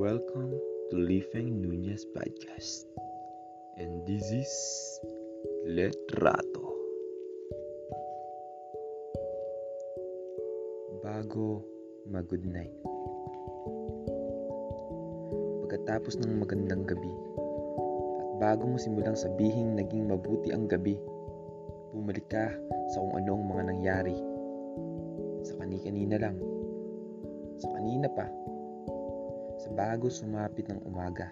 Welcome to Living Nunez Podcast. And this is Letrato. Bago mag-good night. Pagkatapos ng magandang gabi, at bago mo simulang sabihin naging mabuti ang gabi, bumalik ka sa kung anong mga nangyari. Sa kani-kanina lang. Sa kanina pa bago sumapit ng umaga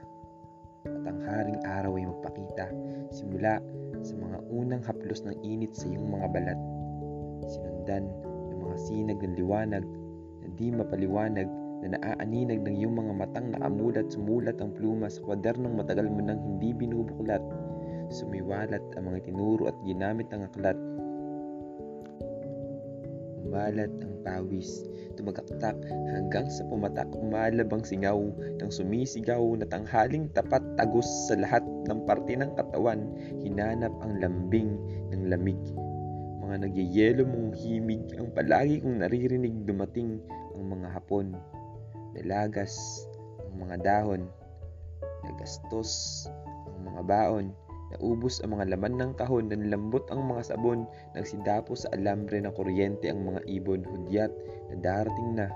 at ang haring araw ay magpakita simula sa mga unang haplos ng init sa iyong mga balat. Sinundan ng mga sinag ng liwanag na di mapaliwanag na naaaninag ng iyong mga matang nakamulat sumulat ang pluma sa kwadernong matagal mo nang hindi binubuklat. Sumiwalat ang mga tinuro at ginamit ng aklat Umalat ang pawis, tumagaktak hanggang sa pumatak umalab ang singaw ng sumisigaw na tanghaling tapat tagos sa lahat ng parte ng katawan, hinanap ang lambing ng lamig. Mga nagyayelo mong himig ang palagi kong naririnig dumating ang mga hapon. Nalagas ang mga dahon, nagastos ang mga baon, Naubos ang mga laman ng kahon, nanlambot ang mga sabon, nagsidapo sa alambre ng kuryente ang mga ibon, hudyat na darating na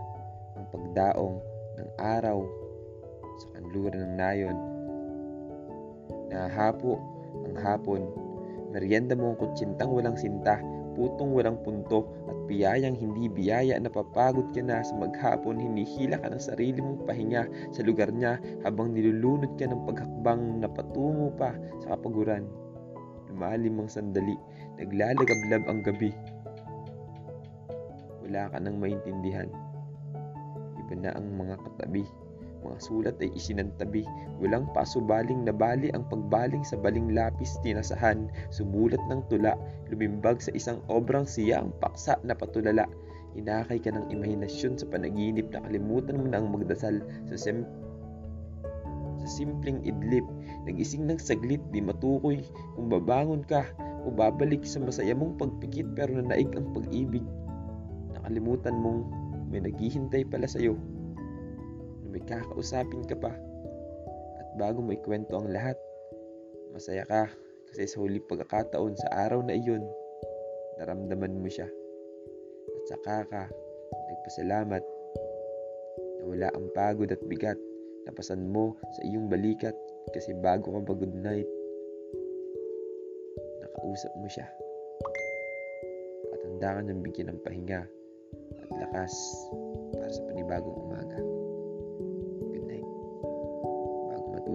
ang pagdaong ng araw sa kanluran ng nayon. Nahapo ang hapon, merienda mo ang kutsintang walang sinta, putong walang punto at biyayang hindi biyaya na papagod ka na sa maghapon hinihila ka ng sarili mong pahinga sa lugar niya habang nilulunod ka ng paghakbang na patungo pa sa kapaguran. Lumalim ang sandali, naglalagablab ang gabi. Wala ka nang maintindihan. Iba na ang mga katabi mga sulat ay isinantabi. Walang pasubaling na bali ang pagbaling sa baling lapis tinasahan. Sumulat ng tula, lumimbag sa isang obrang siya ang paksa na patulala. Inakay ka ng imahinasyon sa panaginip na kalimutan mo na ang magdasal sa sem sa simpleng idlip. Nagising ng saglit, di matukoy kung babangon ka o babalik sa masaya mong pagpikit pero nanaig ang pag-ibig. Nakalimutan mong may naghihintay pala sa'yo may kakausapin ka pa. At bago mo ikwento ang lahat, masaya ka kasi sa huli pagkakataon sa araw na iyon, naramdaman mo siya. At saka ka nagpasalamat na wala ang pagod at bigat napasan mo sa iyong balikat kasi bago ka good night, nakausap mo siya. At handa ka niyang bigyan ng pahinga at lakas para sa panibagong umaga.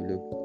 le